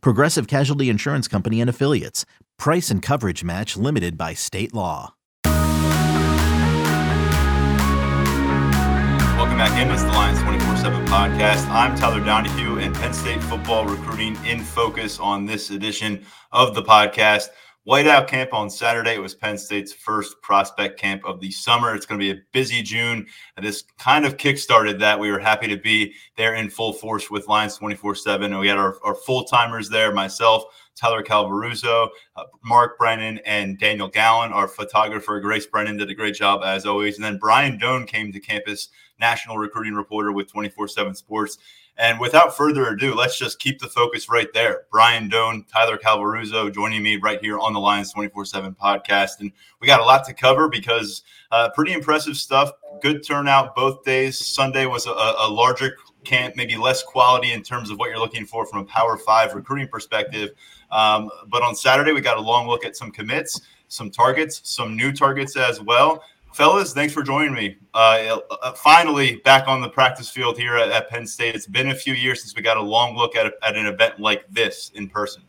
Progressive Casualty Insurance Company and Affiliates. Price and coverage match limited by state law. Welcome back in. It's the Lions 24 7 podcast. I'm Tyler Donahue, and Penn State football recruiting in focus on this edition of the podcast. Whiteout camp on Saturday. It was Penn State's first prospect camp of the summer. It's going to be a busy June. And this kind of kickstarted that. We were happy to be there in full force with Lions 24 7. We had our, our full timers there myself, Tyler Calvaruso, uh, Mark Brennan, and Daniel Gallen. Our photographer, Grace Brennan, did a great job as always. And then Brian Dohn came to campus, national recruiting reporter with 24 7 Sports. And without further ado, let's just keep the focus right there. Brian Dohn, Tyler Calvaruso joining me right here on the Lions 24 7 podcast. And we got a lot to cover because uh, pretty impressive stuff. Good turnout both days. Sunday was a, a larger camp, maybe less quality in terms of what you're looking for from a Power Five recruiting perspective. Um, but on Saturday, we got a long look at some commits, some targets, some new targets as well fellas, thanks for joining me. Uh, uh, finally, back on the practice field here at, at, Penn State. It's been a few years since we got a long look at, at an event like this in person.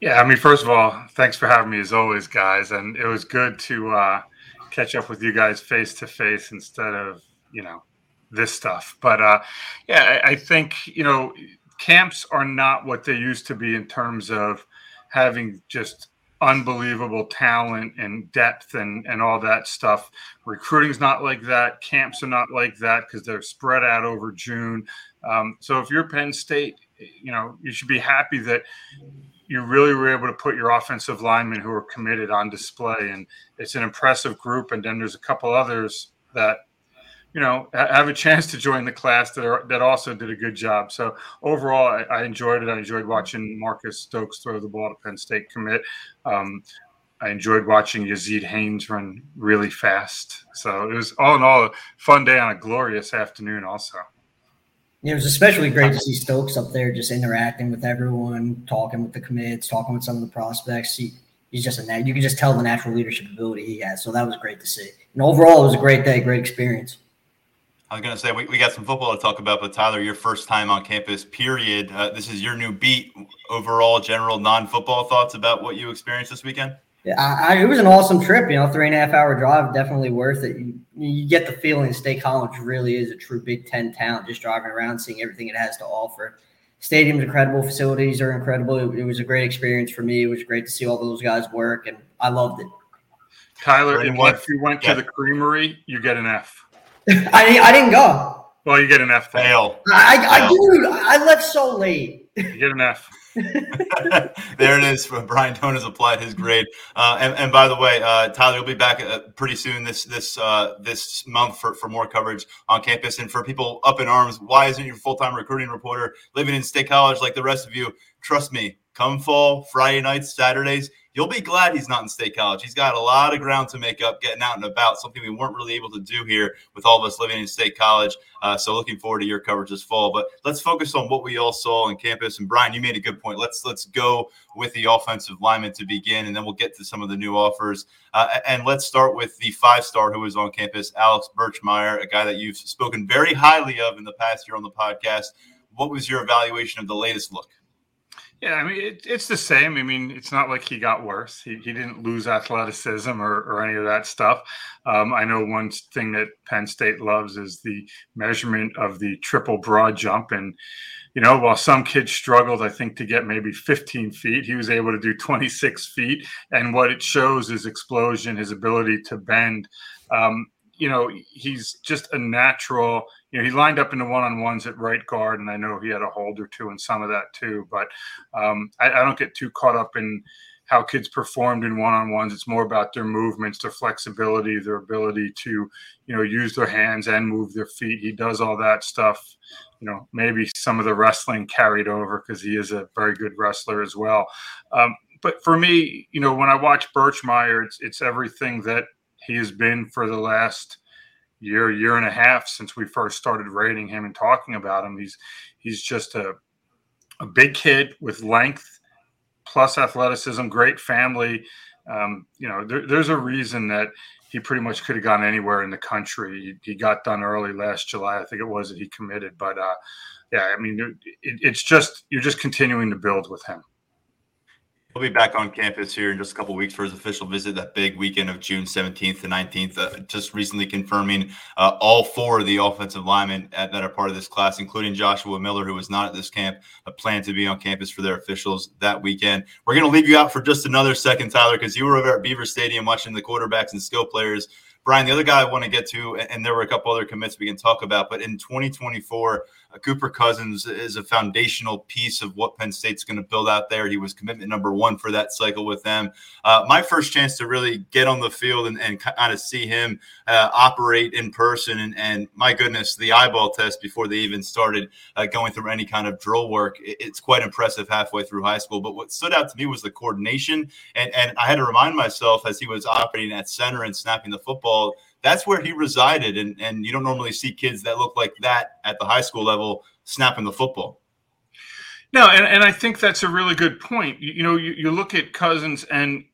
Yeah, I mean, first of all, thanks for having me as always, guys. And it was good to uh, catch up with you guys face to face instead of, you know, this stuff. But uh, yeah, I, I think, you know, camps are not what they used to be in terms of having just unbelievable talent and depth and and all that stuff. Recruiting's not like that. Camps are not like that because they're spread out over June. Um, so if you're Penn State, you know you should be happy that you really were able to put your offensive linemen who are committed on display, and it's an impressive group. And then there's a couple others that you know have a chance to join the class that are that also did a good job. So overall, I, I enjoyed it. I enjoyed watching Marcus Stokes throw the ball to Penn State commit. Um, I enjoyed watching Yazeed Haynes run really fast. So it was all in all a fun day on a glorious afternoon. Also. It was especially great to see Stokes up there just interacting with everyone, talking with the commits, talking with some of the prospects. He, he's just a you can just tell the natural leadership ability he has. So that was great to see. And overall, it was a great day, great experience. I was going to say we, we got some football to talk about, but Tyler, your first time on campus, period. Uh, this is your new beat. Overall, general non-football thoughts about what you experienced this weekend. Yeah, I, I, it was an awesome trip. You know, three and a half hour drive, definitely worth it. You, you get the feeling State College really is a true Big Ten town. Just driving around, seeing everything it has to offer. Stadium's incredible. Facilities are incredible. It, it was a great experience for me. It was great to see all those guys work, and I loved it. Tyler, and if you went to the Creamery, you get an F. I I didn't go. Well, you get an F. Fail. I, I, I dude, I left so late. You get an F. there it is. Brian Dohn has applied his grade. Uh, and, and, by the way, uh, Tyler, you'll be back uh, pretty soon this this uh, this month for, for more coverage on campus. And for people up in arms, why isn't your full time recruiting reporter living in State College like the rest of you? Trust me, come fall, Friday nights, Saturdays, you'll be glad he's not in state college. He's got a lot of ground to make up getting out and about, something we weren't really able to do here with all of us living in state college. Uh, so looking forward to your coverage this fall. But let's focus on what we all saw on campus. And Brian, you made a good point. Let's let's go with the offensive lineman to begin, and then we'll get to some of the new offers. Uh, and let's start with the five star who was on campus, Alex Birchmeier, a guy that you've spoken very highly of in the past year on the podcast. What was your evaluation of the latest look? Yeah, I mean, it, it's the same. I mean, it's not like he got worse. He, he didn't lose athleticism or, or any of that stuff. Um, I know one thing that Penn State loves is the measurement of the triple broad jump. And, you know, while some kids struggled, I think, to get maybe 15 feet, he was able to do 26 feet. And what it shows is explosion, his ability to bend. Um, you know, he's just a natural you know, he lined up in the one on ones at right guard, and I know he had a hold or two in some of that too. But um, I, I, don't get too caught up in how kids performed in one on ones. It's more about their movements, their flexibility, their ability to, you know, use their hands and move their feet. He does all that stuff. You know, maybe some of the wrestling carried over because he is a very good wrestler as well. Um, but for me, you know, when I watch Birchmeier, it's it's everything that he has been for the last year, year and a half since we first started rating him and talking about him. He's he's just a a big kid with length plus athleticism, great family. Um, you know, there, there's a reason that he pretty much could have gone anywhere in the country. He, he, got done early last July, I think it was that he committed. But uh, yeah, I mean, it, it's just you're just continuing to build with him. He'll be back on campus here in just a couple weeks for his official visit. That big weekend of June 17th to 19th. Uh, just recently confirming uh, all four of the offensive linemen at, that are part of this class, including Joshua Miller, who was not at this camp, uh, plan to be on campus for their officials that weekend. We're going to leave you out for just another second, Tyler, because you were over at Beaver Stadium watching the quarterbacks and skill players Brian, the other guy I want to get to, and there were a couple other commits we can talk about, but in 2024, uh, Cooper Cousins is a foundational piece of what Penn State's going to build out there. He was commitment number one for that cycle with them. Uh, my first chance to really get on the field and, and kind of see him uh, operate in person, and, and, my goodness, the eyeball test before they even started uh, going through any kind of drill work, it's quite impressive halfway through high school. But what stood out to me was the coordination, and, and I had to remind myself as he was operating at center and snapping the football, that's where he resided. And, and you don't normally see kids that look like that at the high school level snapping the football. No, and, and I think that's a really good point. You, you know, you, you look at Cousins and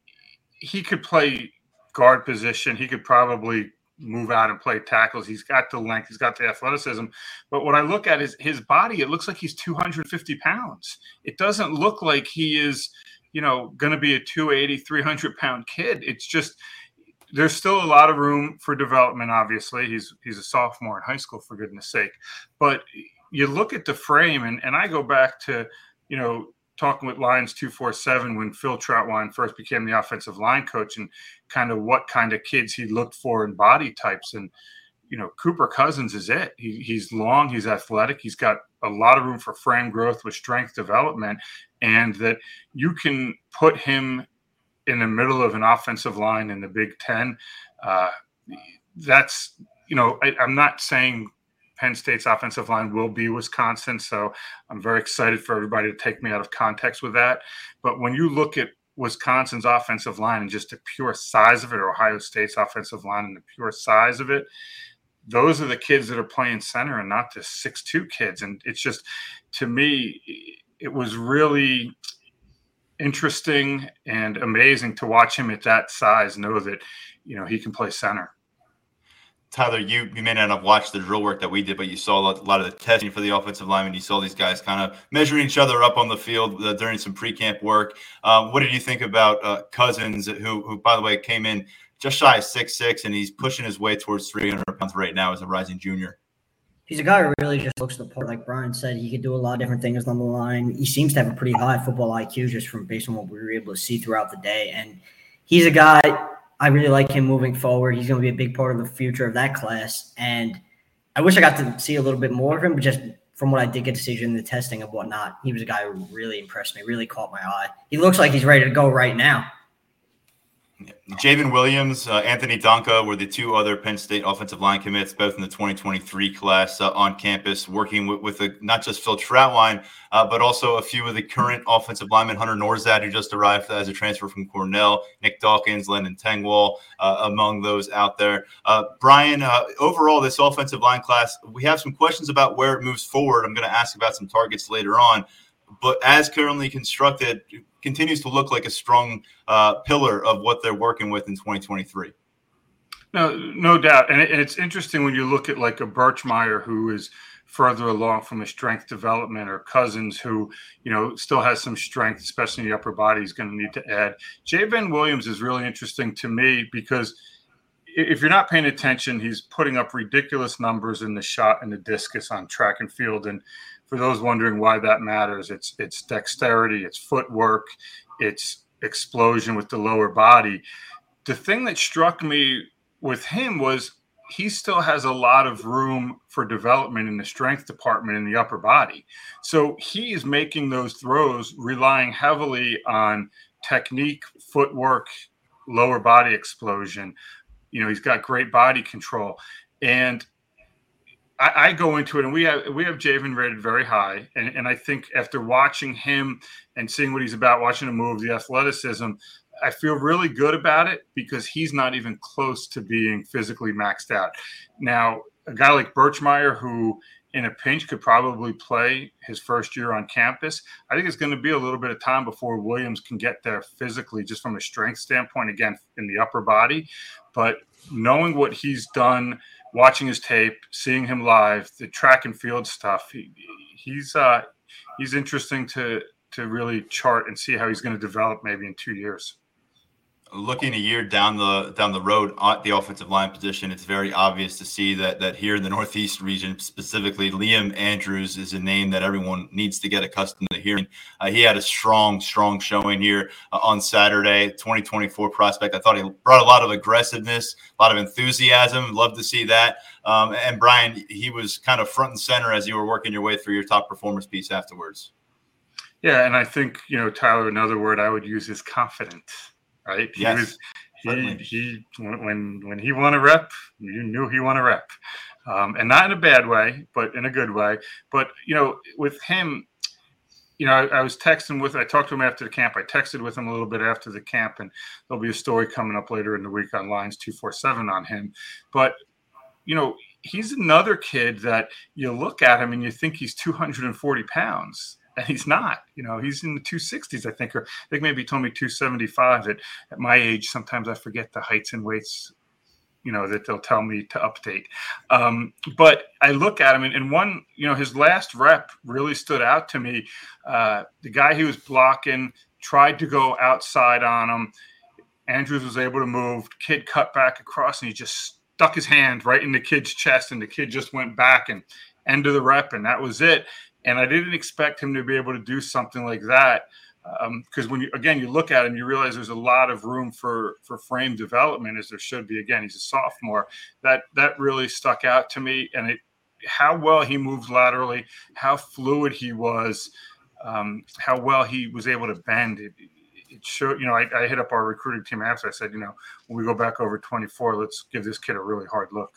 he could play guard position. He could probably move out and play tackles. He's got the length, he's got the athleticism. But what I look at is his body, it looks like he's 250 pounds. It doesn't look like he is, you know, going to be a 280, 300 pound kid. It's just, there's still a lot of room for development. Obviously, he's he's a sophomore in high school for goodness sake. But you look at the frame, and and I go back to you know talking with Lions two four seven when Phil Trautwein first became the offensive line coach, and kind of what kind of kids he looked for in body types and. You know, Cooper Cousins is it. He, he's long, he's athletic, he's got a lot of room for frame growth with strength development, and that you can put him in the middle of an offensive line in the Big Ten. Uh, that's you know I, I'm not saying Penn State's offensive line will be Wisconsin, so I'm very excited for everybody to take me out of context with that. But when you look at Wisconsin's offensive line and just the pure size of it, or Ohio State's offensive line and the pure size of it, those are the kids that are playing center and not the six-two kids. And it's just, to me, it was really interesting and amazing to watch him at that size know that you know he can play center. Tyler, you you may not have watched the drill work that we did, but you saw a lot, a lot of the testing for the offensive linemen. You saw these guys kind of measuring each other up on the field uh, during some pre-camp work. Um, what did you think about uh, Cousins, who who by the way came in just shy of six six, and he's pushing his way towards 300 pounds right now as a rising junior? He's a guy who really just looks the part. Like Brian said, he could do a lot of different things on the line. He seems to have a pretty high football IQ just from based on what we were able to see throughout the day. And he's a guy I really like him moving forward. He's going to be a big part of the future of that class. And I wish I got to see a little bit more of him, but just from what I did get to see in the testing of whatnot, he was a guy who really impressed me, really caught my eye. He looks like he's ready to go right now. J'ven Williams, uh, Anthony Donkoh were the two other Penn State offensive line commits, both in the 2023 class uh, on campus, working with, with a, not just Phil Trautwein, uh, but also a few of the current offensive linemen, Hunter Nourzad, who just arrived as a transfer from Cornell, Nick Dawkins, Landon Tengwall, uh, among those out there. Uh, Brian, uh, overall, this offensive line class, we have some questions about where it moves forward. I'm going to ask about some targets later on. But as currently constructed, continues to look like a strong uh, pillar of what they're working with in 2023. No, no doubt, and it's interesting when you look at like a Birchmeier who is further along from a strength development, or Cousins who you know still has some strength, especially in the upper body. is going to need to add. J'ven Williams is really interesting to me because if you're not paying attention, he's putting up ridiculous numbers in the shot and the discus on track and field, and for those wondering why that matters, it's it's dexterity, it's footwork, it's explosion with the lower body. The thing that struck me with him was he still has a lot of room for development in the strength department in the upper body. So he is making those throws relying heavily on technique, footwork, lower body explosion. You know, he's got great body control. And I, I, go into it, and we have we have J'ven rated very high, and, and I think after watching him and seeing what he's about, watching him move, the athleticism, I feel really good about it because he's not even close to being physically maxed out. Now, a guy like Birchmeier, who in a pinch could probably play his first year on campus. I think it's going to be a little bit of time before Williams can get there physically, just from a strength standpoint, again, in the upper body. But knowing what he's done, watching his tape, seeing him live, the track and field stuff, he, he's uh, he's interesting to to really chart and see how he's going to develop maybe in two years looking a year down the down the road at the offensive line position, it's very obvious to see that that here in the Northeast region, specifically, Liam Andrews is a name that everyone needs to get accustomed to hearing. Uh, he had a strong, strong showing here uh, on Saturday. 2024 prospect. I thought he brought a lot of aggressiveness, a lot of enthusiasm. Love to see that. Um, and Brian, he was kind of front and center as you were working your way through your top performance piece afterwards. Yeah, and I think you know Tyler. Another word I would use is confident right? He yes, was he he when when he won a rep, you knew he won a rep, um, and not in a bad way, but in a good way. But you know, with him, you know, I, I, was texting with. I talked to him after the camp. I texted with him a little bit after the camp, and there'll be a story coming up later in the week on Lions two four seven on him. But you know, he's another kid that you look at him and you think he's 240 pounds and he's not. You know, he's in the 260s, I think, or I think maybe he told me 275. At, at my age, sometimes I forget the heights and weights, you know, that they'll tell me to update. Um, but I look at him, and, and, one, you know, his last rep really stood out to me. Uh, the guy he was blocking tried to go outside on him. Andrews was able to move. Kid cut back across, and he just stuck his hand right in the kid's chest, and the kid just went back and end of the rep, and that was it and I didn't expect him to be able to do something like that because um, when you again you look at him, you realize there's a lot of room for for frame development as there should be. Again, he's a sophomore. That that really stuck out to me, and it how well he moved laterally, how fluid he was, um, how well he was able to bend. It, it showed, you know, I, I hit up our recruiting team after. I said, you know, when we go back over 24, let's give this kid a really hard look.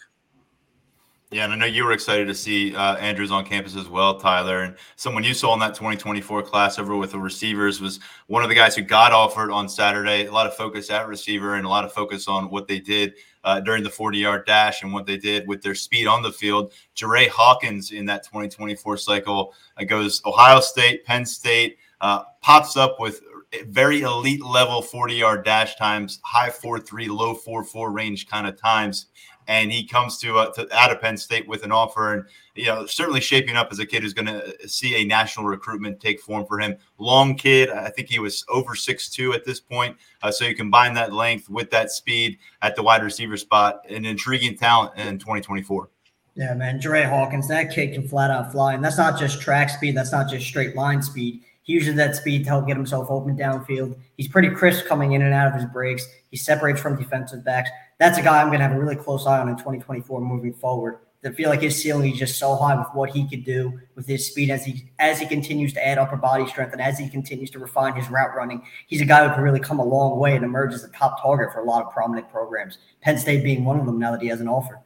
Yeah, and I know you were excited to see uh, Andrews on campus as well, Tyler. And someone you saw in that 2024 class over with the receivers was one of the guys who got offered on Saturday. A lot of focus at receiver and a lot of focus on what they did uh, during the 40 yard dash and what they did with their speed on the field. Jaray Hawkins in that 2024 cycle uh, goes Ohio State, Penn State, uh, pops up with very elite level 40 yard dash times, high 4 3, low 4 4 range kind of times and he comes to, uh, to out of Penn State with an offer, and you know certainly shaping up as a kid who's going to see a national recruitment take form for him. Long kid, I think he was over six two at this point. Uh, so you combine that length with that speed at the wide receiver spot, an intriguing talent in 2024. Yeah, man, Dre Hawkins, that kid can flat out fly, and that's not just track speed. That's not just straight line speed. He uses that speed to help get himself open downfield. He's pretty crisp coming in and out of his breaks. He separates from defensive backs that's a guy I'm going to have a really close eye on in 2024 moving forward. I feel like his ceiling is just so high with what he could do with his speed as he as he continues to add upper body strength and as he continues to refine his route running. He's a guy who can really come a long way and emerge as a top target for a lot of prominent programs. Penn State being one of them now that he has an offer.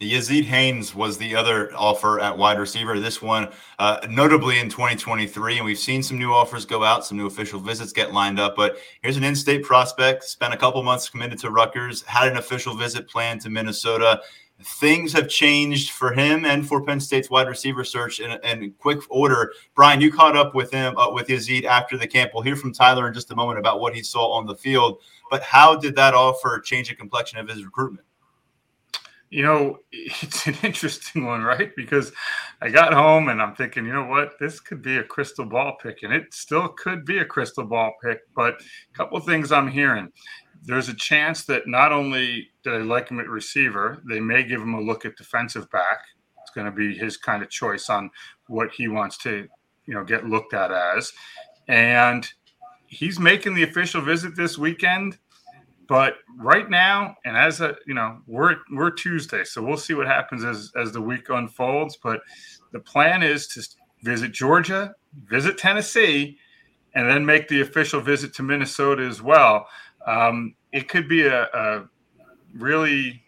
Yazeed Haynes was the other offer at wide receiver. This one, uh, notably in 2023, and we've seen some new offers go out, some new official visits get lined up. But here's an in-state prospect, spent a couple months committed to Rutgers, had an official visit planned to Minnesota. Things have changed for him and for Penn State's wide receiver search in, in quick order. Brian, you caught up with him uh, with Yazeed after the camp. We'll hear from Tyler in just a moment about what he saw on the field. But how did that offer change the complexion of his recruitment? You know, it's an interesting one, right? Because I got home and I'm thinking, you know what, this could be a crystal ball pick, and it still could be a crystal ball pick. But a couple things I'm hearing. There's a chance that not only do they like him at receiver, they may give him a look at defensive back. It's going to be his kind of choice on what he wants to, you know, get looked at as. And he's making the official visit this weekend but right now, and as a you know, we're we're Tuesday, so we'll see what happens as as the week unfolds. But the plan is to visit Georgia, visit Tennessee, and then make the official visit to Minnesota as well. Um, it could be a, a really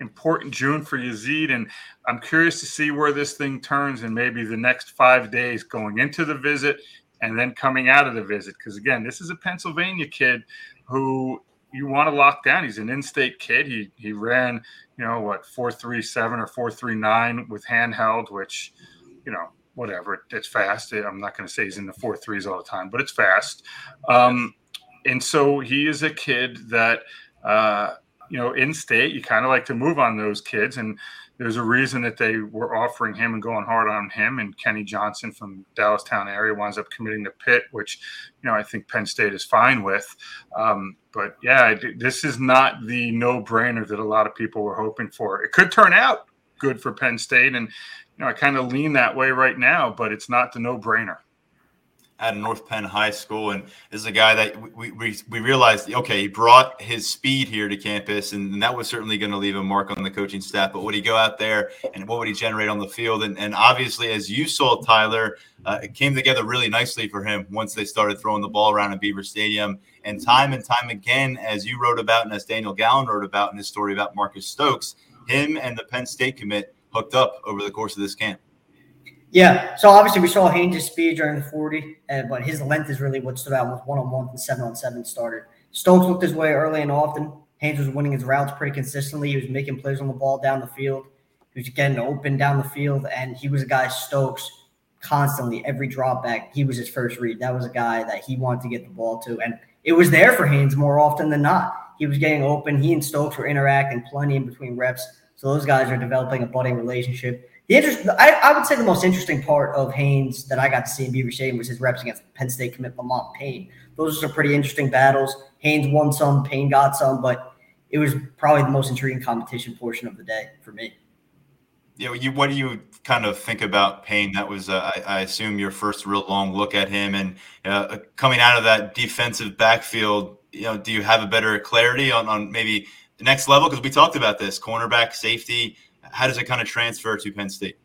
important June for Yazeed, and I'm curious to see where this thing turns in maybe the next five days going into the visit and then coming out of the visit. Because again, this is a Pennsylvania kid who you want to lock down. He's an in-state kid. He he ran, you know, what four three seven or four three nine with handheld, which, you know, whatever. It's fast. I'm not going to say he's in the four threes all the time, but it's fast. Um, and so he is a kid that, uh, you know, in state, you kind of like to move on those kids. And there's a reason that they were offering him and going hard on him. And Kenny Johnson from Dallastown area winds up committing to Pitt, which, you know, I think Penn State is fine with. Um, but yeah, this is not the no brainer that a lot of people were hoping for. It could turn out good for Penn State. And, you know, I kind of lean that way right now, but it's not the no brainer at North Penn High School, and is a guy that we, we, we realized, okay, he brought his speed here to campus, and that was certainly going to leave a mark on the coaching staff. But would he go out there, and what would he generate on the field? And, and obviously, as you saw, Tyler, uh, it came together really nicely for him once they started throwing the ball around in Beaver Stadium. And time and time again, as you wrote about, and as Daniel Gallen wrote about in his story about Marcus Stokes, him and the Penn State commit hooked up over the course of this camp. Yeah. So obviously we saw Haynes' speed during the 40, uh, but his length is really what stood out with one on one and seven on seven started. Stokes looked his way early and often. Haynes was winning his routes pretty consistently. He was making plays on the ball down the field. He was getting open down the field, and he was a guy Stokes constantly every drop back. He was his first read. That was a guy that he wanted to get the ball to, and it was there for Haynes more often than not. He was getting open. He and Stokes were interacting plenty in between reps. So those guys are developing a budding relationship. The interest, I, I, would say the most interesting part of Haynes that I got to see in Beaver Stadium was his reps against Penn State commit Lamont Payne. Those are some pretty interesting battles. Haynes won some, Payne got some, but it was probably the most intriguing competition portion of the day for me. Yeah, you, what do you kind of think about Payne? That was, uh, I, I, assume, your first real long look at him, and uh, coming out of that defensive backfield. You know, do you have a better clarity on, on maybe the next level? Because we talked about this cornerback, safety how does it kind of transfer to Penn State?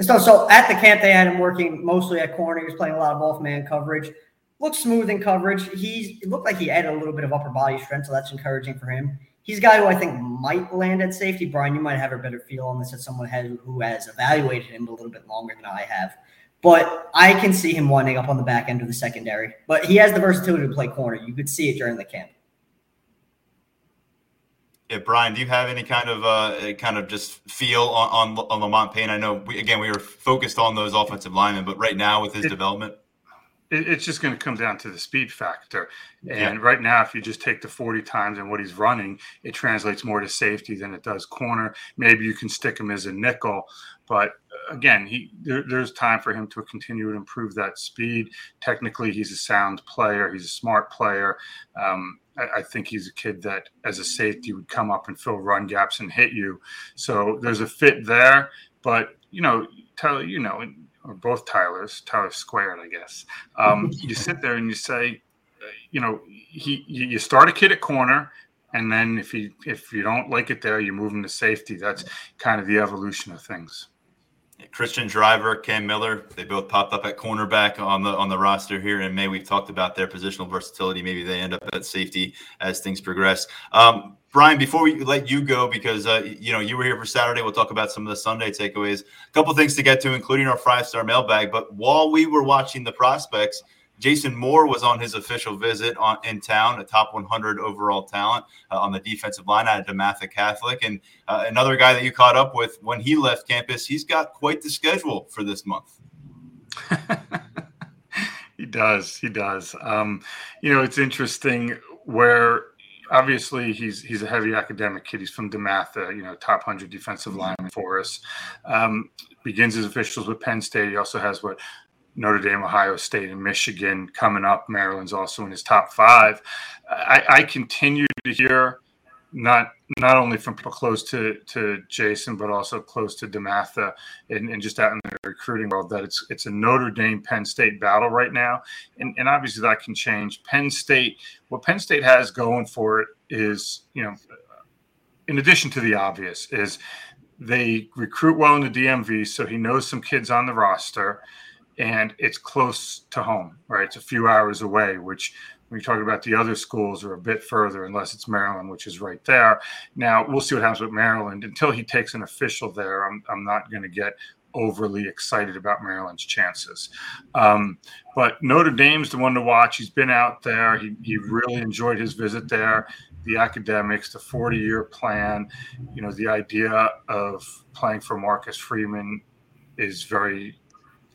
So, so at the camp, they had him working mostly at corner. He was playing a lot of off man coverage. Looked smooth in coverage. He's it looked like he added a little bit of upper body strength, so that's encouraging for him. He's a guy who I think might land at safety. Brian, you might have a better feel on this as someone who has evaluated him a little bit longer than I have. But I can see him winding up on the back end of the secondary. But he has the versatility to play corner. You could see it during the camp. Yeah, Brian, do you have any kind of uh, kind of just feel on on, on Lamont Payne? I know we, again we were focused on those offensive linemen, but right now with his it, development, it, it's just going to come down to the speed factor. And yeah. right now, if you just take the forty times and what he's running, it translates more to safety than it does corner. Maybe you can stick him as a nickel, but uh, again, he there, there's time for him to continue to improve that speed. Technically, he's a sound player. He's a smart player. Um, I, think he's a kid that, as a safety, would come up and fill run gaps and hit you. So there's a fit there. But you know, tell you know, or both Tylers, Tyler squared, I guess. Um, you sit there and you say, uh, you know, he you start a kid at corner, and then if you if you don't like it there, you move him to safety. That's kind of the evolution of things. Christian Driver, Cam Miller, they both popped up at cornerback on the on the roster here in May. We've talked about their positional versatility. Maybe they end up at safety as things progress. Um, Brian, before we let you go, because uh, you know you were here for Saturday, we'll talk about some of the Sunday takeaways. A couple things to get to, including our five star mailbag. But while we were watching the prospects, Jason Moore was on his official visit on, in town, a top 100 overall talent uh, on the defensive line out of DeMatha Catholic. And uh, another guy that you caught up with when he left campus, he's got quite the schedule for this month. he does. He does. Um, you know, it's interesting where obviously he's he's a heavy academic kid. He's from DeMatha, you know, top hundred defensive lineman for us. Um, begins his officials with Penn State. He also has what Notre Dame, Ohio State, and Michigan coming up. Maryland's also in his top five. I, I continue to hear not not only from people close to to Jason, but also close to DeMatha and, and just out in the recruiting world that it's it's a Notre Dame Penn State battle right now, and and obviously that can change. Penn State, what Penn State has going for it is, you know, in addition to the obvious, is they recruit well in the DMV, so he knows some kids on the roster and it's close to home, right? It's a few hours away, which When you talk about the other schools, are a bit further, unless it's Maryland, which is right there. Now we'll see what happens with Maryland. Until he takes an official there, I'm, I'm not going to get overly excited about Maryland's chances. Um, but Notre Dame's the one to watch. He's been out there. He, he really enjoyed his visit there. The academics, the 40 year plan, you know, the idea of playing for Marcus Freeman is very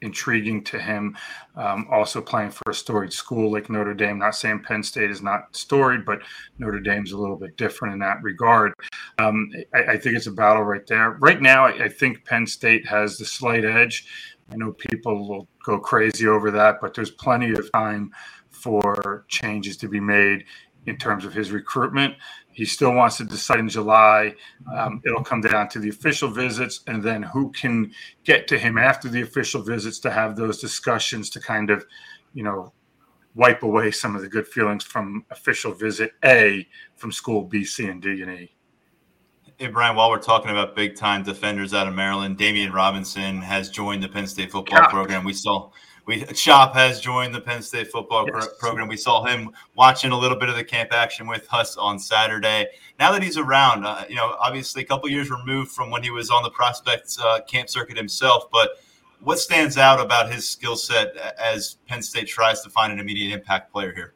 intriguing to him. Um, also playing for a storied school like Notre Dame. Not saying Penn State is not storied, but Notre Dame's a little bit different in that regard. Um, I, I, think it's a battle right there. Right now, I, I, think Penn State has the slight edge. I know people will go crazy over that, but there's plenty of time for changes to be made in terms of his recruitment. He still wants to decide in July. Um, it'll come down to the official visits and then who can get to him after the official visits to have those discussions to kind of, you know, wipe away some of the good feelings from official visit A from school B, C, and D and E. Hey, Brian, while we're talking about big time defenders out of Maryland, Damian Robinson has joined the Penn State football yeah. program. We saw we Chop has joined the Penn State football yes. program. We saw him watching a little bit of the camp action with us on Saturday. Now that he's around, uh, you know, obviously a couple years removed from when he was on the prospects uh, camp circuit himself, but what stands out about his skill set as Penn State tries to find an immediate impact player here?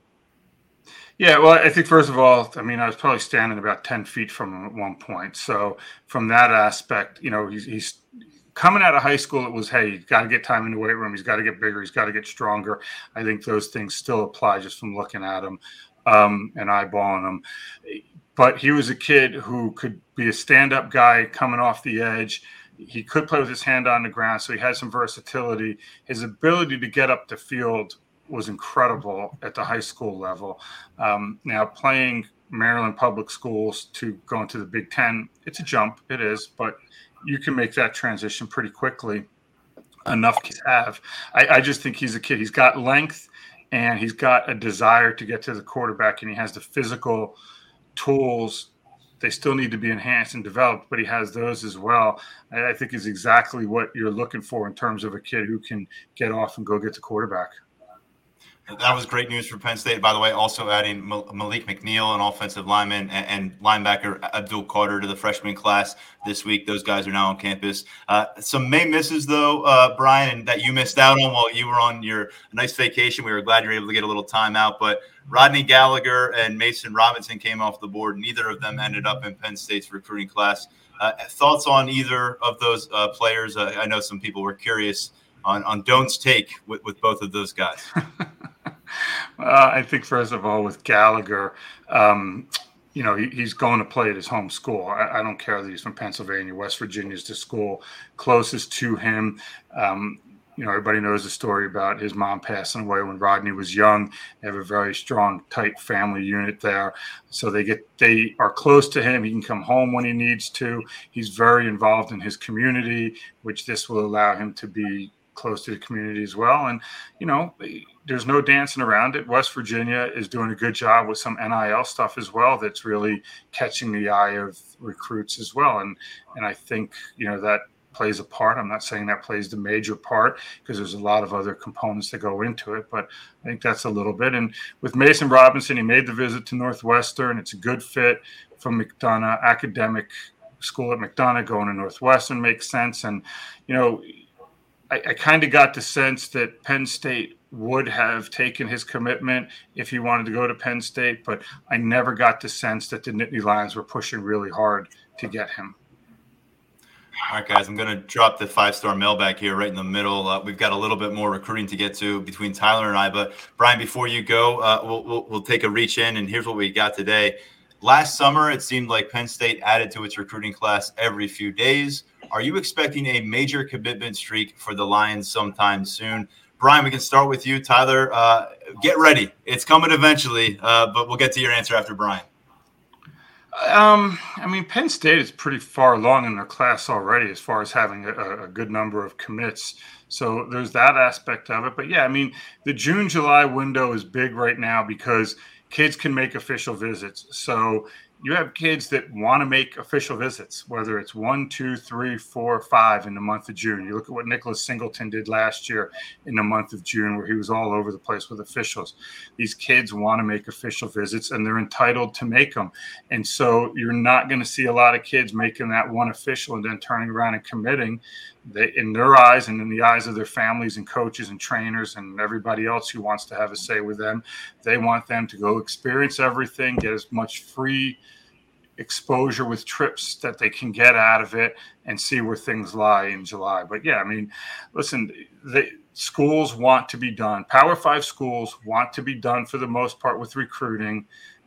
Yeah, well, I think first of all, I mean, I was probably standing about ten feet from him at one point. So from that aspect, you know, he's, he's coming out of high school, it was, hey, he's got to get time in the weight room. He's got to get bigger. He's got to get stronger. I think those things still apply just from looking at him um, and eyeballing him. But he was a kid who could be a stand up guy coming off the edge. He could play with his hand on the ground, so he had some versatility. His ability to get up the field was incredible at the high school level. Um, now, playing Maryland public schools to go into the Big Ten, it's a jump. It is, but you can make that transition pretty quickly. Enough to have. I, I just think he's a kid. He's got length and he's got a desire to get to the quarterback, and he has the physical tools. They still need to be enhanced and developed, but he has those as well. I think is exactly what you're looking for in terms of a kid who can get off and go get the quarterback. That was great news for Penn State, by the way. Also adding Maleek McNeil, an offensive lineman, and, linebacker Abdul Carter to the freshman class this week. Those guys are now on campus. Uh, some May misses, though, uh, Brian, that you missed out on while you were on your nice vacation. We were glad you were able to get a little time out. But Rodney Gallagher and Mason Robinson came off the board. Neither of them ended up in Penn State's recruiting class. Uh, thoughts on either of those uh, players? Uh, I know some people were curious on, on Dohn's take with, with both of those guys. Uh, I think first of all with Gallagher, um, you know, he, he's going to play at his home school. I, I, don't care that he's from Pennsylvania. West Virginia's the school closest to him. Um, you know, everybody knows the story about his mom passing away when Rodney was young. They have a very strong, tight family unit there, so they get they are close to him. He can come home when he needs to. He's very involved in his community, which this will allow him to be close to the community as well. And you know, there's no dancing around it. West Virginia is doing a good job with some NIL stuff as well. That's really catching the eye of recruits as well. And and I think you know that plays a part. I'm not saying that plays the major part because there's a lot of other components that go into it, but I think that's a little bit. And with Mason Robinson, he made the visit to Northwestern. It's a good fit from McDonogh academic school at McDonogh going to Northwestern makes sense. And you know, I, I kind of got the sense that Penn State would have taken his commitment if he wanted to go to Penn State, but I never got the sense that the Nittany Lions were pushing really hard to get him. All right, guys, I'm going to drop the five star mailbag here right in the middle. Uh, we've got a little bit more recruiting to get to between Tyler and I. But, Brian, before you go, uh, we'll, we'll, we'll take a reach in, and here's what we got today. Last summer, it seemed like Penn State added to its recruiting class every few days. Are you expecting a major commitment streak for the Lions sometime soon? Brian, we can start with you. Tyler, uh, get ready. It's coming eventually, uh, but we'll get to your answer after Brian. Um, I mean, Penn State is pretty far along in their class already as far as having a, a, good number of commits. So there's that aspect of it. But yeah, I mean, the June July window is big right now because kids can make official visits. So you have kids that want to make official visits, whether it's one, two, three, four, five in the month of June. You look at what Nicholas Singleton did last year in the month of June, where he was all over the place with officials. These kids want to make official visits and they're entitled to make them. And so you're not going to see a lot of kids making that one official and then turning around and committing. They, in their eyes and in the eyes of their families and coaches and trainers and everybody else who wants to have a say with them, they want them to go experience everything, get as much free exposure with trips that they can get out of it and see where things lie in July. But yeah, I mean, listen, the schools want to be done. Power Five schools want to be done for the most part with recruiting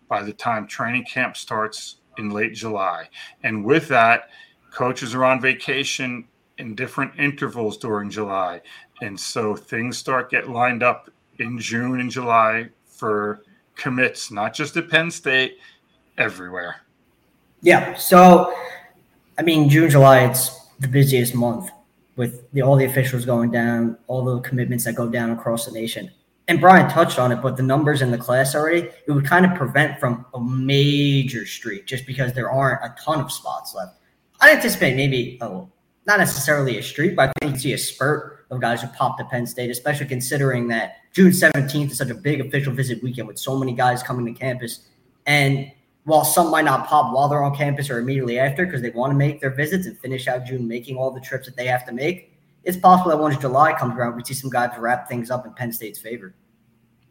by the time training camp starts in late July. And with that, coaches are on vacation in different intervals during July. And so things start get lined up in June and July for commits, not just at Penn State, everywhere. Yeah. So, I mean, June, July, it's the busiest month with the, all the officials going down, all the commitments that go down across the nation. And Brian touched on it, but the numbers in the class already, it would kind of prevent from a major streak just because there aren't a ton of spots left. I anticipate maybe, oh, not necessarily a streak, but I think you see a spurt of guys who pop to Penn State, especially considering that June 17th is such a big official visit weekend with so many guys coming to campus. And while some might not pop while they're on campus or immediately after because they want to make their visits and finish out June making all the trips that they have to make, it's possible that once July comes around, we see some guys wrap things up in Penn State's favor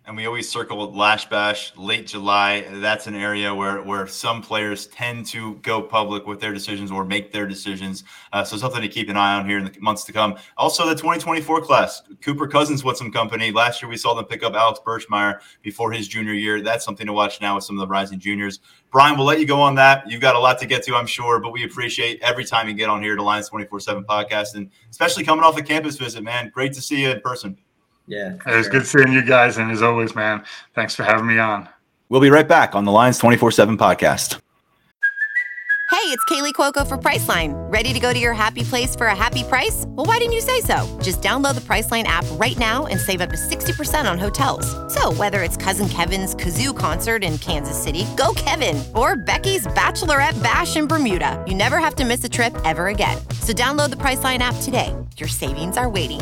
and we always circle Lasch Bash late July. That's an area where where some players tend to go public with their decisions or make their decisions. Uh, so something to keep an eye on here in the months to come. Also, the 2024 class, Cooper Cousins with some company. Last year we saw them pick up Alex Birchmeier before his junior year. That's something to watch now with some of the rising juniors. Brian, we'll let you go on that. You've got a lot to get to, I'm sure, but we appreciate every time you get on here to Lions 24 7 podcast and especially coming off a campus visit, man. Great to see you in person. Yeah. It was sure. good seeing you guys. And as always, man, thanks for having me on. We'll be right back on the Lions 24 7 podcast. Hey, it's Kaley Cuoco for Priceline. Ready to go to your happy place for a happy price? Well, why didn't you say so? Just download the Priceline app right now and save up to 60% on hotels. So, whether it's Cousin Kevin's Kazoo concert in Kansas City, go Kevin, or Becky's Bachelorette Bash in Bermuda, you never have to miss a trip ever again. So, download the Priceline app today. Your savings are waiting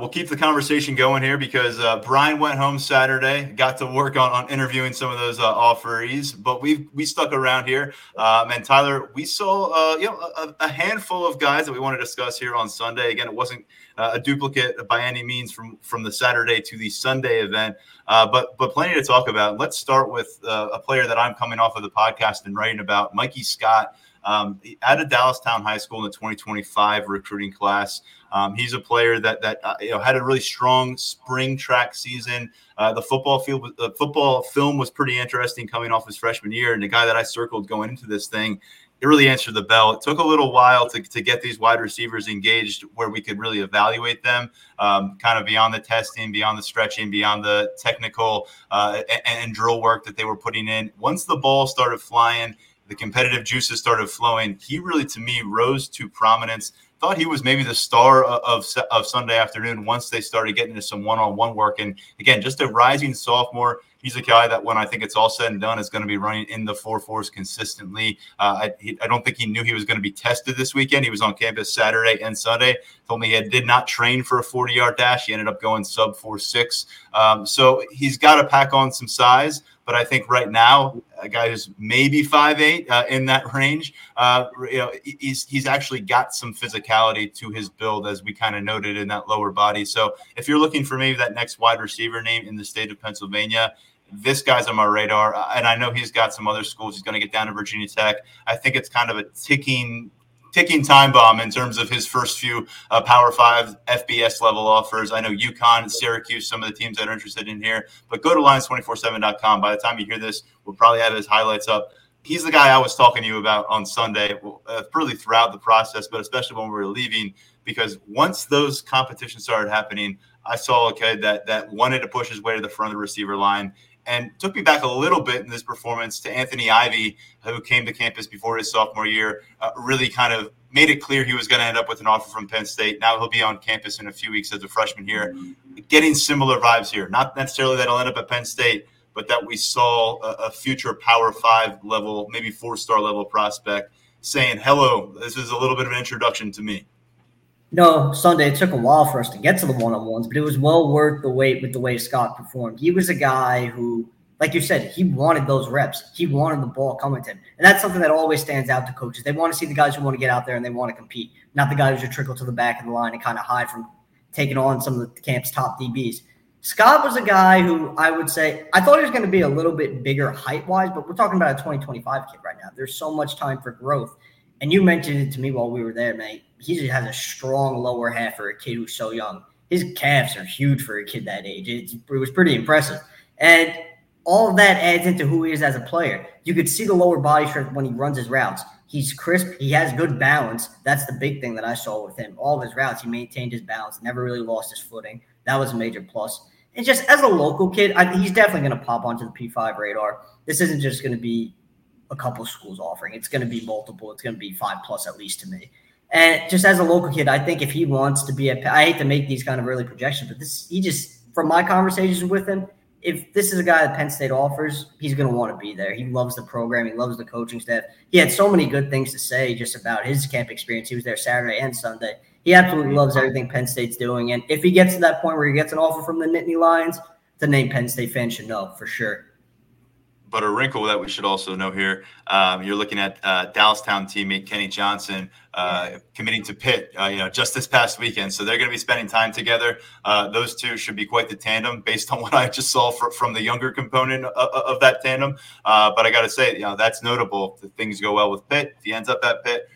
We'll keep the conversation going here because uh, Brian went home Saturday, got to work on, on interviewing some of those uh, offerees, but we we stuck around here. Um, and Tyler, we saw uh, you know a, a, handful of guys that we want to discuss here on Sunday. Again, it wasn't uh, a duplicate by any means from from the Saturday to the Sunday event, uh, but but plenty to talk about. Let's start with uh, a player that I'm coming off of the podcast and writing about, Mikey Scott. Um, out of Dallastown High School in the 2025 recruiting class. Um, he's a player that that uh, you know had a really strong spring track season. Uh, the football field, the football film was pretty interesting coming off his freshman year, and the guy that I circled going into this thing it really answered the bell. It took a little while to, to get these wide receivers engaged where we could really evaluate them, um, kind of beyond the testing, beyond the stretching, beyond the technical uh, and, and, drill work that they were putting in. Once the ball started flying, the competitive juices started flowing. He really, to me, rose to prominence. Thought he was maybe the star of, of, Sunday afternoon once they started getting into some one on one work. And again, just a rising sophomore he's a guy that when I think it's all said and done is going to be running in the four fours consistently. Uh, I, he, I, don't think he knew he was going to be tested this weekend. He was on campus Saturday and Sunday. Told me he had, did not train for a 40 yard dash. He ended up going sub four six. Um, so he's got to pack on some size. But I think right now, a guy who's maybe five eight uh, in that range, uh, you know, he's he's actually got some physicality to his build, as we kind of noted in that lower body. So if you're looking for maybe that next wide receiver name in the state of Pennsylvania, this guy's on my radar, uh, and I know he's got some other schools. He's going to get down to Virginia Tech. I think it's kind of a ticking ticking time bomb in terms of his first few uh, Power Five FBS level offers. I know UConn, Syracuse, some of the teams that are interested in here. But go to lions247.com. By the time you hear this, we'll probably have his highlights up. He's the guy I was talking to you about on Sunday, uh, really throughout the process, but especially when we were leaving, because once those competitions started happening, I saw a kid that that wanted to push his way to the front of the receiver line and took me back a little bit in this performance to Anthony Ivey, who came to campus before his sophomore year, uh, really kind of made it clear he was going to end up with an offer from Penn State. Now he'll be on campus in a few weeks as a freshman here. Getting similar vibes here. Not necessarily that he'll end up at Penn State, but that we saw a, a future Power Five level, maybe four star level prospect saying, Hello, this is a little bit of an introduction to me. No, Sunday, it took a while for us to get to the one on ones, but it was well worth the wait with the way Scott performed. He was a guy who, like you said, he wanted those reps. He wanted the ball coming to him. And that's something that always stands out to coaches. They want to see the guys who want to get out there and they want to compete, not the guys who trickle to the back of the line and kind of hide from taking on some of the camp's top DBs. Scott was a guy who I would say I thought he was going to be a little bit bigger height wise, but we're talking about a 2025 kid right now. There's so much time for growth. And you mentioned it to me while we were there, mate. He just has a strong lower half for a kid who's so young. His calves are huge for a kid that age. It's, it was pretty impressive. And all of that adds into who he is as a player. You could see the lower body strength when he runs his routes. He's crisp. He has good balance. That's the big thing that I saw with him. All of his routes, he maintained his balance, never really lost his footing. That was a major plus. and just as a local kid, I, he's definitely going to pop onto the P5 radar. This isn't just going to be a couple schools offering. It's going to be multiple. It's going to be five plus at least to me. And just as a local kid, I think if he wants to be a, I hate to make these kind of early projections, but this he just from my conversations with him, if this is a guy that Penn State offers, he's going to want to be there. He loves the program. He loves the coaching staff. He had so many good things to say just about his camp experience. He was there Saturday and Sunday he absolutely loves everything Penn State's doing. And if he gets to that point where he gets an offer from the Nittany Lions, the name Penn State fans should know for sure. But a wrinkle that we should also know here, um, you're looking at uh, Dallastown teammate Kenny Johnson uh, committing to Pitt, uh, you know, just this past weekend. So they're going to be spending time together. Uh, those two should be quite the tandem, based on what I just saw for, from the younger component of, of that tandem. Uh, but I got to say, you know, that's notable. If things go well with Pitt, if he ends up at Pitt,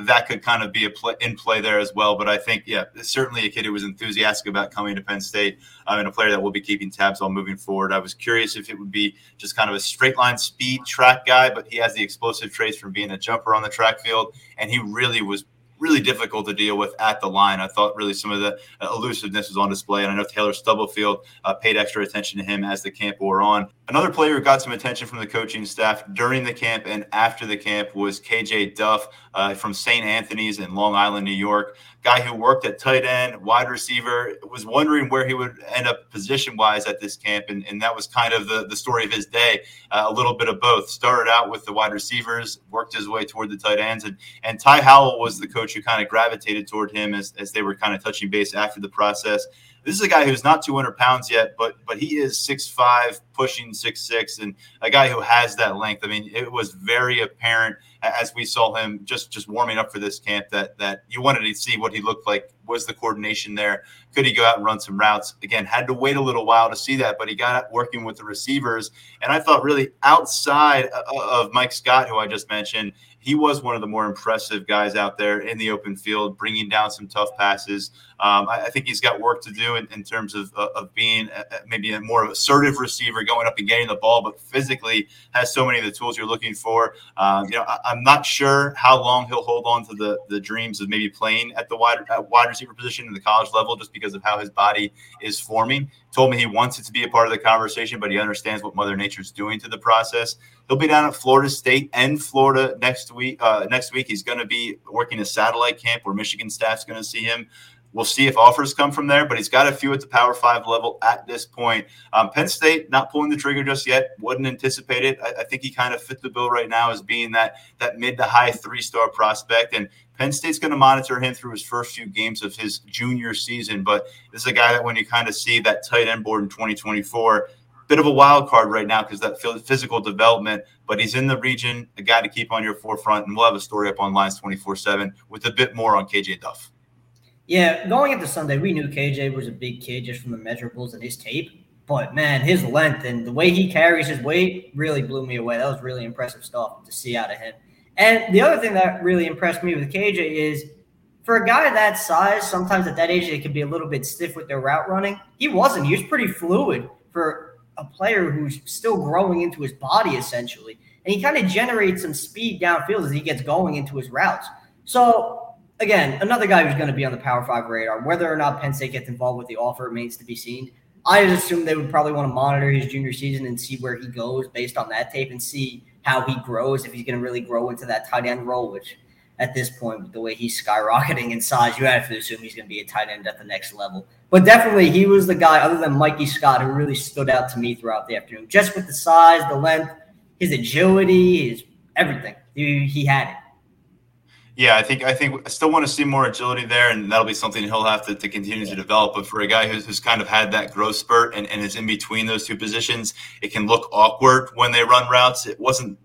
that could kind of be a play, in play there as well. But I think, yeah, certainly a kid who was enthusiastic about coming to Penn State um, and a player that we'll be keeping tabs on moving forward. I was curious if it would be just kind of a straight line speed track guy, but he has the explosive traits from being a jumper on the track field, and he really was really difficult to deal with at the line. I thought really some of the uh, elusiveness was on display, and I know Taylor Stubblefield uh, paid extra attention to him as the camp wore on. Another player who got some attention from the coaching staff during the camp and after the camp was KJ Duff uh, from St. Anthony's in Long Island, New York. Guy who worked at tight end, wide receiver, was wondering where he would end up position wise at this camp. And, and that was kind of the, the story of his day. Uh, a little bit of both. Started out with the wide receivers, worked his way toward the tight ends. And, and Ty Howle was the coach who kind of gravitated toward him as, as they were kind of touching base after the process. This is a guy who's not 200 pounds yet, but but he is 6'5", pushing 6'6", and a guy who has that length. I mean, it was very apparent as we saw him just just warming up for this camp that that you wanted to see what he looked like. Was the coordination there? Could he go out and run some routes? Again, had to wait a little while to see that, but he got working with the receivers, and I thought really outside of Mike Scott, who I just mentioned, he was one of the more impressive guys out there in the open field, bringing down some tough passes. Um, I, I, think he's got work to do in, in terms of, uh, of being a, maybe a more assertive receiver, going up and getting the ball, but physically has so many of the tools you're looking for. Um, you know, I, am not sure how long he'll hold on to the the dreams of maybe playing at the wide at wide receiver position in the college level, just because of how his body is forming. Told me he wants it to be a part of the conversation, but he understands what Mother Nature's doing to the process. He'll be down at Florida State and Florida next week. Uh, next week, he's going to be working a satellite camp where Michigan staff's going to see him. We'll see if offers come from there, but he's got a few at the Power Five level at this point. Um, Penn State not pulling the trigger just yet. Wouldn't anticipate it. I, I think he kind of fit the bill right now as being that that mid to high three star prospect, and Penn State's going to monitor him through his first few games of his junior season. But this is a guy that when you kind of see that tight end board in 2024 bit of a wild card right now because that physical development, but he's in the region, a guy to keep on your forefront. And we'll have a story up on Lions 24 7 with a bit more on KJ Duff. Yeah, going into Sunday, we knew KJ was a big kid just from the measurables and his tape. But man, his length and the way he carries his weight really blew me away. That was really impressive stuff to see out of him. And the other thing that really impressed me with KJ is for a guy that size, sometimes at that age, they can be a little bit stiff with their route running. He wasn't. He was pretty fluid for a player who's still growing into his body essentially, and he kind of generates some speed downfield as he gets going into his routes. So again, another guy who's going to be on the Power Five radar. Whether or not Penn State gets involved with the offer remains to be seen. I just assume they would probably want to monitor his junior season and see where he goes based on that tape and see how he grows, if he's going to really grow into that tight end role, which at this point, the way he's skyrocketing in size, you have to assume he's going to be a tight end at the next level. But definitely, he was the guy, other than Mikey Scott, who really stood out to me throughout the afternoon, just with the size, the length, his agility, his everything. He, he had it. Yeah, I think I think I still want to see more agility there, and that'll be something he'll have to, to continue to develop. But for a guy who's, who's kind of had that growth spurt and, and is in between those two positions, it can look awkward when they run routes. It wasn't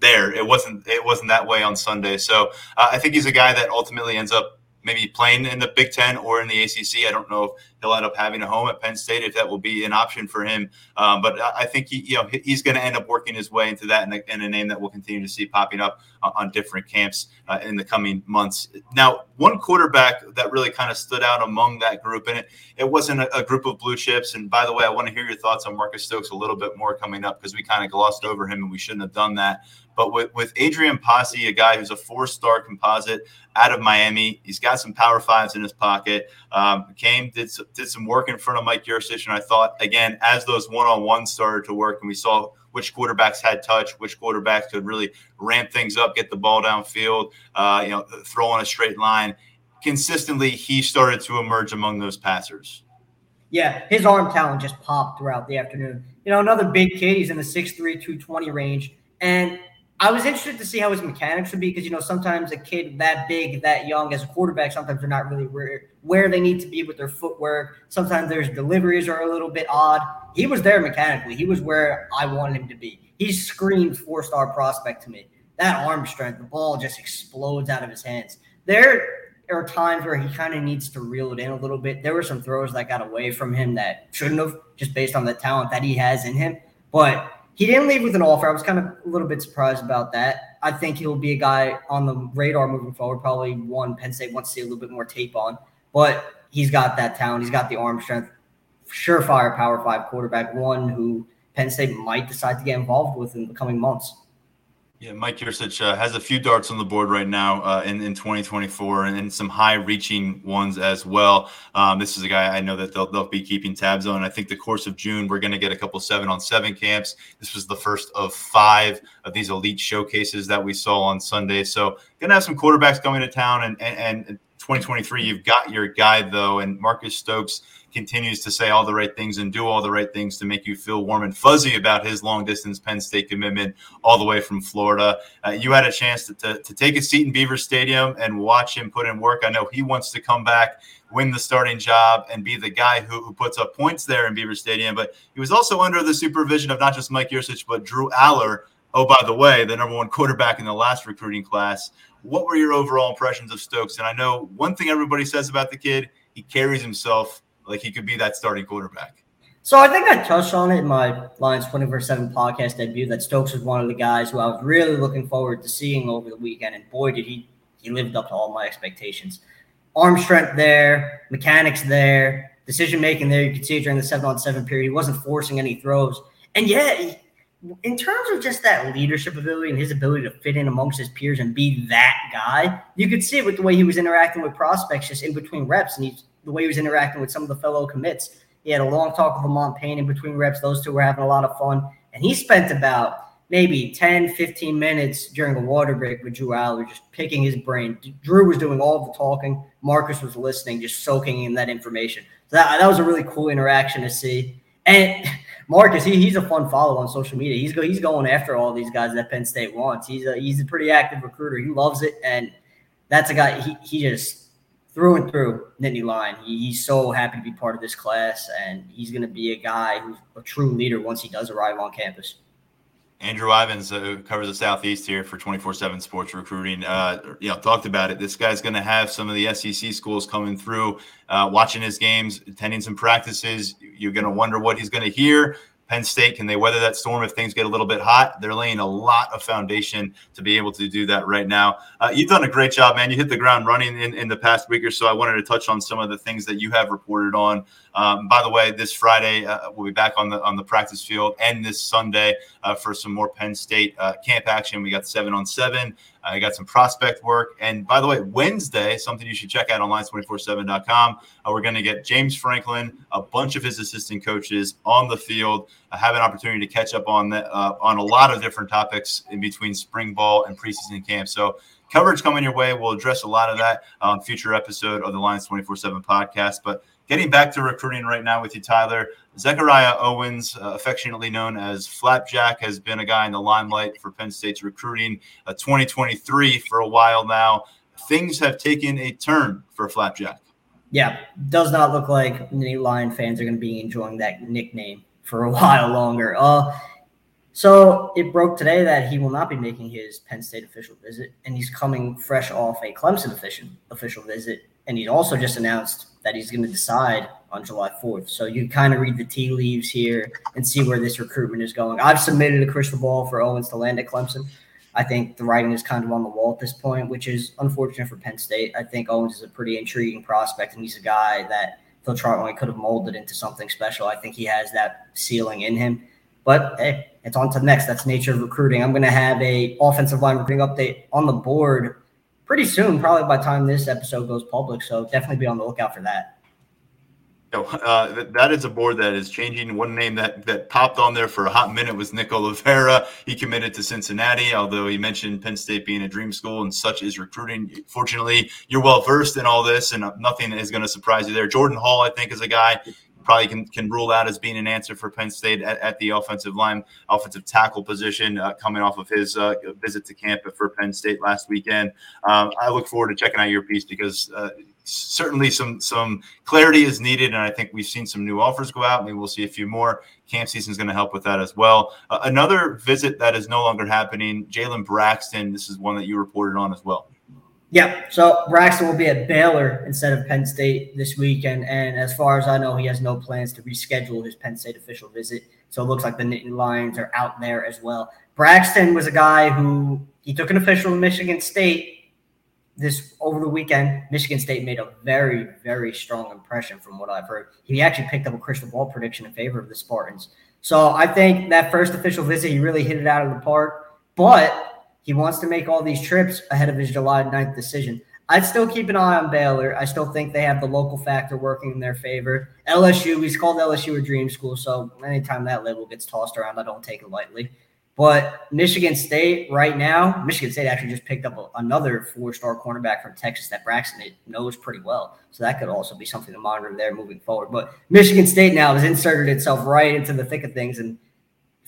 there. It wasn't it wasn't that way on Sunday. So uh, I think he's a guy that ultimately ends up maybe playing in the Big Ten or in the ACC. I don't know if he'll end up having a home at Penn State if that will be an option for him. Um, but I think he, you know he's going to end up working his way into that, and a, name that we'll continue to see popping up uh, on different camps uh, in the coming months. Now, one quarterback that really kind of stood out among that group, and it it wasn't a, a group of blue chips. And by the way, I want to hear your thoughts on Marcus Stokes a little bit more coming up because we kind of glossed over him and we shouldn't have done that. But with, with Adrian Posse, a guy who's a four star composite out of Miami, he's got some power fives in his pocket. Um, came, did, did some work in front of Mike Yurcich. And I thought, again, as those one on ones started to work and we saw which quarterbacks had touch, which quarterbacks could really ramp things up, get the ball downfield, uh, you know, throw on a straight line. Consistently, he started to emerge among those passers. Yeah, his arm talent just popped throughout the afternoon. You know, another big kid. He's in the 6'3", 220 range. And I was interested to see how his mechanics would be because you know sometimes a kid that big, that young as a quarterback, sometimes they're not really where where they need to be with their footwork. Sometimes their deliveries are a little bit odd. He was there mechanically. He was where I wanted him to be. He screamed four star prospect to me. That arm strength, the ball just explodes out of his hands. There are times where he kind of needs to reel it in a little bit. There were some throws that got away from him that shouldn't have, just based on the talent that he has in him. But he didn't leave with an offer. I was kind of a little bit surprised about that. I think he'll be a guy on the radar moving forward. Probably one Penn State wants to see a little bit more tape on, but he's got that talent. He's got the arm strength. Surefire Power Five quarterback, one who Penn State might decide to get involved with in the coming months. Yeah, Mike Yurcich uh, has a few darts on the board right now uh, in, in 2024 and, and some high reaching ones as well. Um, this is a guy I know that they'll, they'll be keeping tabs on. I think the course of June, we're going to get a couple seven on seven camps. This was the first of five of these elite showcases that we saw on Sunday. So, going to have some quarterbacks coming to town. And, and, and 2023, you've got your guide, though. And Marcus Stokes continues to say all the right things and do all the right things to make you feel warm and fuzzy about his long distance Penn State commitment all the way from Florida. Uh, you had a chance to, to, to, take a seat in Beaver Stadium and watch him put in work. I know he wants to come back, win the starting job, and be the guy who, who puts up points there in Beaver Stadium. But he was also under the supervision of not just Mike Yurcich, but Drew Allar. Oh, by the way, the number one quarterback in the last recruiting class. What were your overall impressions of Stokes? And I know one thing everybody says about the kid, he carries himself like he could be that starting quarterback. So I think I touched on it in my Lions 24 7 podcast debut that Stokes was one of the guys who I was really looking forward to seeing over the weekend. And boy, did he he lived up to all my expectations. Arm strength there, mechanics there, decision making there. You could see during the seven on seven period. He wasn't forcing any throws. And yet, in terms of just that leadership ability and his ability to fit in amongst his peers and be that guy, you could see it with the way he was interacting with prospects just in between reps. And he's the way he was interacting with some of the fellow commits. He had a long talk with Lamont Payne in between reps. Those two were having a lot of fun. And he spent about maybe 10, 15 minutes during a water break with Drew Allar, just picking his brain. Drew was doing all the talking. Marcus was listening, just soaking in that information. So that, that was a really cool interaction to see. And Marcus, he, he's a fun follow on social media. He's go, he's going after all these guys that Penn State wants. He's a, he's a pretty active recruiter. He loves it, and that's a guy. He, he just through and through Nittany Lion. He, he's so happy to be part of this class, and he's going to be a guy who's a true leader once he does arrive on campus. Andrew Ivins uh, covers the Southeast here for 24/7 Sports Recruiting. Uh, you know, talked about it. This guy's going to have some of the SEC schools coming through, uh, watching his games, attending some practices. You're going to wonder what he's going to hear Penn State, can they weather that storm if things get a little bit hot? They're laying a lot of foundation to be able to do that right now. Uh, you've done a great job, man. You hit the ground running in, in the past week or so. I wanted to touch on some of the things that you have reported on. Um, by the way, this Friday uh, we'll be back on the on the practice field, and this Sunday uh, for some more Penn State uh, camp action. We got seven on seven. I got some prospect work. And by the way, Wednesday, something you should check out on lions247.com. Uh, we're going to get James Franklin, a bunch of his assistant coaches on the field. I have an opportunity to catch up on that, uh, on a lot of different topics in between spring ball and preseason camp. So coverage coming your way. We'll address a lot of that on future episode of the Lions 24 7 podcast. But getting back to recruiting right now with you, Tyler. Zechariah Owens, uh, affectionately known as Flapjack, has been a guy in the limelight for Penn State's recruiting uh, 2023 for a while now. Things have taken a turn for Flapjack. Yeah, does not look like any Lion fans are going to be enjoying that nickname for a while longer. Uh, so it broke today that he will not be making his Penn State official visit, and he's coming fresh off a Clemson official official visit, and he's also just announced that he's going to decide on July 4th. So you kind of read the tea leaves here and see where this recruitment is going. I've submitted a crystal ball for Owens to land at Clemson. I think the writing is kind of on the wall at this point, which is unfortunate for Penn State. I think Owens is a pretty intriguing prospect, and he's a guy that Phil Trautwein could have molded into something special. I think he has that ceiling in him. But hey, it's on to the next. That's nature of recruiting. I'm going to have a offensive line recruiting update on the board pretty soon, probably by time this episode goes public. So definitely be on the lookout for that. Uh, that is a board that is changing. One name that that popped on there for a hot minute was Nick Oliveira. He committed to Cincinnati, although he mentioned Penn State being a dream school and such is recruiting. Fortunately, you're well versed in all this, and nothing is going to surprise you there. Jordan Hall, I think, is a guy probably can, can rule out as being an answer for Penn State at, at the offensive line, offensive tackle position, uh, coming off of his uh, visit to camp for Penn State last weekend. Um, I look forward to checking out your piece because uh, certainly some some clarity is needed, and I think we've seen some new offers go out. Maybe we'll see a few more. Camp season is going to help with that as well. Uh, another visit that is no longer happening. Jalen Braxton. This is one that you reported on as well. Yeah, so Braxton will be at Baylor instead of Penn State this weekend, and as far as I know, he has no plans to reschedule his Penn State official visit. So it looks like the Nittany Lions are out there as well. Braxton was a guy who he took an official in Michigan State this over the weekend. Michigan State made a very, very strong impression from what I've heard. He actually picked up a crystal ball prediction in favor of the Spartans. So I think that first official visit, he really hit it out of the park. But he wants to make all these trips ahead of his July 9th decision. I'd still keep an eye on Baylor. I still think they have the local factor working in their favor. LSU, he's called LSU a dream school, so anytime that label gets tossed around, I don't take it lightly. But Michigan State right now, Michigan State actually just picked up another four-star cornerback from Texas that Braxton knows pretty well. So that could also be something to monitor there moving forward. But Michigan State now has inserted itself right into the thick of things, and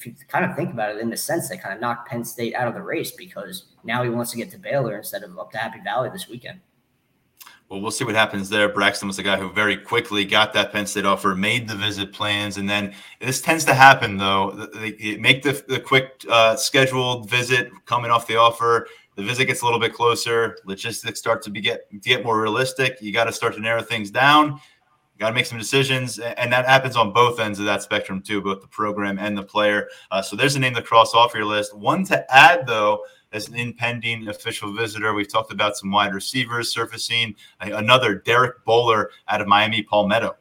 if you kind of think about it in the sense, they kind of knocked Penn State out of the race because now he wants to get to Baylor instead of up to Happy Valley this weekend. Well, we'll see what happens there. Braxton was a guy who very quickly got that Penn State offer, made the visit plans, and then this tends to happen though. They make the, the quick uh, scheduled visit coming off the offer. The visit gets a little bit closer. Logistics start to be get get more realistic. You got to start to narrow things down got to make some decisions, and that happens on both ends of that spectrum too, both the program and the player. Uh, so there's a name to cross off your list. One to add though, as an impending official visitor, we've talked about some wide receivers surfacing. Another Derek Bowler out of Miami Palmetto.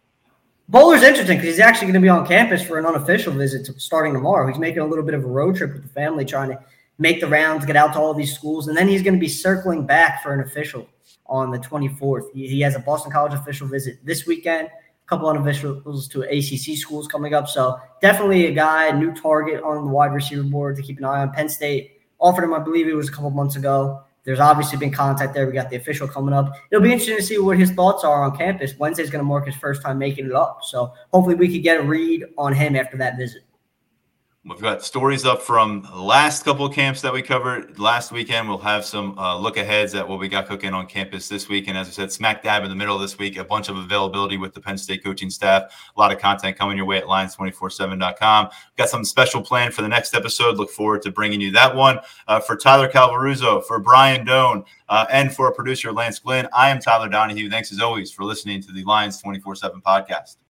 Bowler's interesting because he's actually going to be on campus for an unofficial visit starting tomorrow. He's making a little bit of a road trip with the family, trying to make the rounds, get out to all these schools, and then he's going to be circling back for an official on the 24th. He, he has a Boston College official visit this weekend. A couple of unofficials to ACC schools coming up. So definitely a guy, new target on the wide receiver board to keep an eye on. Penn State offered him, I believe it was a couple months ago. There's obviously been contact there. We got the official coming up. It'll be interesting to see what his thoughts are on campus. Wednesday's going to mark his first time making it up. So hopefully we could get a read on him after that visit. We've got stories up from last couple of camps that we covered last weekend. We'll have some uh, look aheads at what we got cooking on campus this week. And as I said, smack dab in the middle of this week, a bunch of availability with the Penn State coaching staff. A lot of content coming your way at lions247.com. Got something special planned for the next episode. Look forward to bringing you that one. Uh, for Tyler Calvaruso, for Brian Dohn, uh, and for our producer, Lance Glenn, I am Tyler Donohue. Thanks as always for listening to the Lions 24 7 podcast.